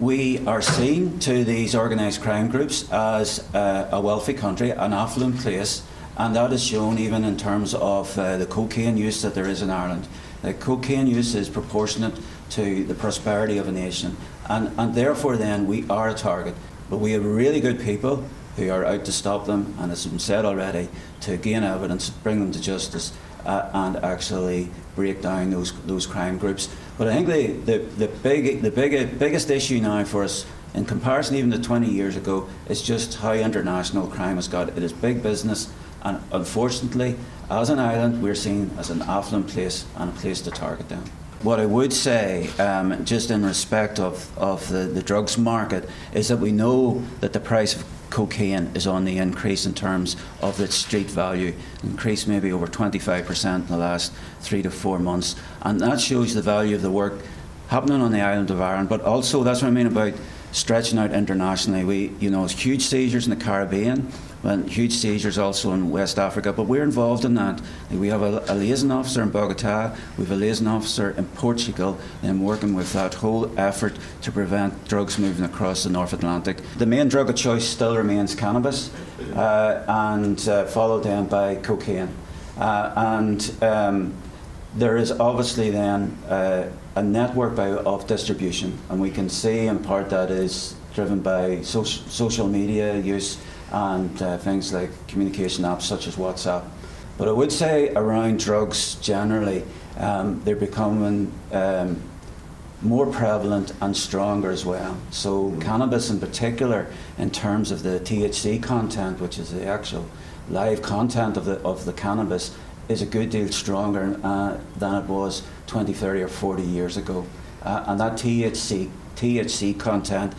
we are seen to these organised crime groups as uh, a wealthy country, an affluent place, and that is shown even in terms of uh, the cocaine use that there is in Ireland. The cocaine use is proportionate to the prosperity of a nation, and, and therefore, then, we are a target. But we have really good people who are out to stop them, and as has been said already, to gain evidence, bring them to justice, uh, and actually break down those, those crime groups. But I think the, the, the, big, the big, biggest issue now for us, in comparison even to 20 years ago, is just how international crime has got. It is big business, and unfortunately, as an island, we're seen as an affluent place and a place to target them. What I would say, um, just in respect of, of the, the drugs market, is that we know that the price of cocaine is on the increase in terms of its street value, increased maybe over 25% in the last three to four months. And that shows the value of the work happening on the island of Ireland. But also, that's what I mean about stretching out internationally. We, you know, huge seizures in the Caribbean, and huge seizures also in West Africa, but we're involved in that. We have a, a liaison officer in Bogota, we have a liaison officer in Portugal, and working with that whole effort to prevent drugs moving across the North Atlantic. The main drug of choice still remains cannabis, uh, and uh, followed then by cocaine. Uh, and um, there is obviously then uh, a network by, of distribution, and we can see in part that is driven by social, social media use and uh, things like communication apps such as WhatsApp. But I would say around drugs generally, um, they're becoming um, more prevalent and stronger as well. So, cannabis in particular, in terms of the THC content, which is the actual live content of the, of the cannabis, is a good deal stronger uh, than it was 20, 30, or 40 years ago. Uh, and that THC, THC content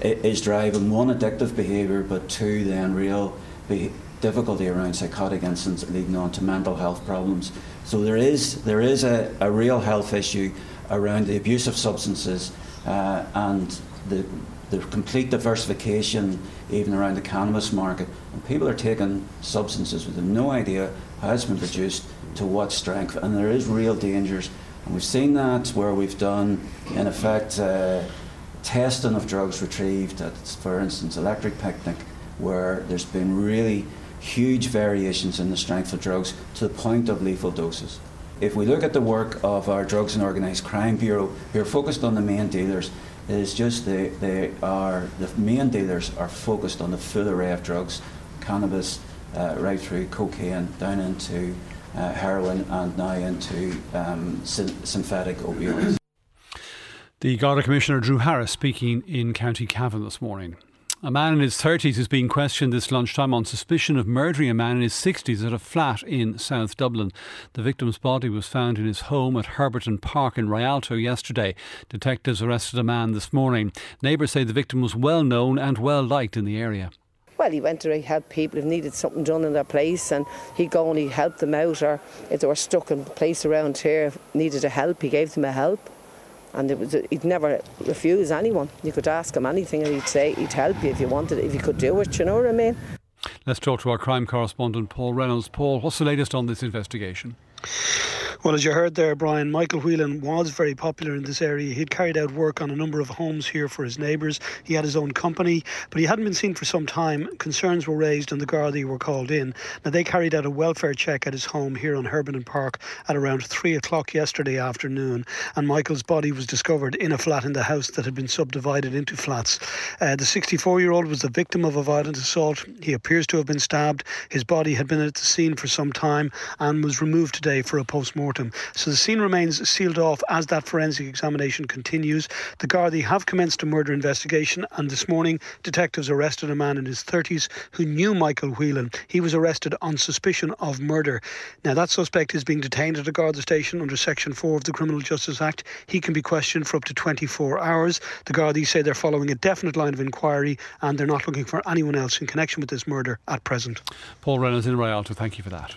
is driving one addictive behaviour, but two then real be- difficulty around psychotic incidents leading on to mental health problems. So there is there is a, a real health issue around the abuse of substances uh, and the the complete diversification even around the cannabis market. And people are taking substances with no idea how it's been produced, to what strength, and there is real dangers. And we've seen that where we've done, in effect, uh, testing of drugs retrieved at, for instance, Electric Picnic, where there's been really huge variations in the strength of drugs to the point of lethal doses. If we look at the work of our Drugs and Organised Crime Bureau, who are focused on the main dealers, it is just they, they are the main dealers are focused on the full array of drugs, cannabis, uh, right through cocaine, down into uh, heroin, and now into um, synthetic opioids. The Garda Commissioner Drew Harris speaking in County Cavan this morning. A man in his 30s is being questioned this lunchtime on suspicion of murdering a man in his 60s at a flat in South Dublin. The victim's body was found in his home at Herberton Park in Rialto yesterday. Detectives arrested a man this morning. Neighbours say the victim was well known and well liked in the area. Well, he went to help people who needed something done in their place, and he'd go and he helped them out, or if they were stuck in a place around here, needed a help, he gave them a help and it was, he'd never refuse anyone. You could ask him anything and he'd say he'd help you if you wanted, it, if you could do it, you know what I mean? Let's talk to our crime correspondent, Paul Reynolds. Paul, what's the latest on this investigation? Well, as you heard there, Brian, Michael Whelan was very popular in this area. He'd carried out work on a number of homes here for his neighbours. He had his own company, but he hadn't been seen for some time. Concerns were raised and the Gardaí were called in. Now, they carried out a welfare check at his home here on Herberton Park at around 3 o'clock yesterday afternoon, and Michael's body was discovered in a flat in the house that had been subdivided into flats. Uh, the 64 year old was the victim of a violent assault. He appears to have been stabbed. His body had been at the scene for some time and was removed today for a post mortem mortem. So the scene remains sealed off as that forensic examination continues. The Gardaí have commenced a murder investigation, and this morning, detectives arrested a man in his 30s who knew Michael Whelan. He was arrested on suspicion of murder. Now, that suspect is being detained at a Garda station under Section 4 of the Criminal Justice Act. He can be questioned for up to 24 hours. The Gardaí say they're following a definite line of inquiry and they're not looking for anyone else in connection with this murder at present. Paul Reynolds in Rialto, thank you for that.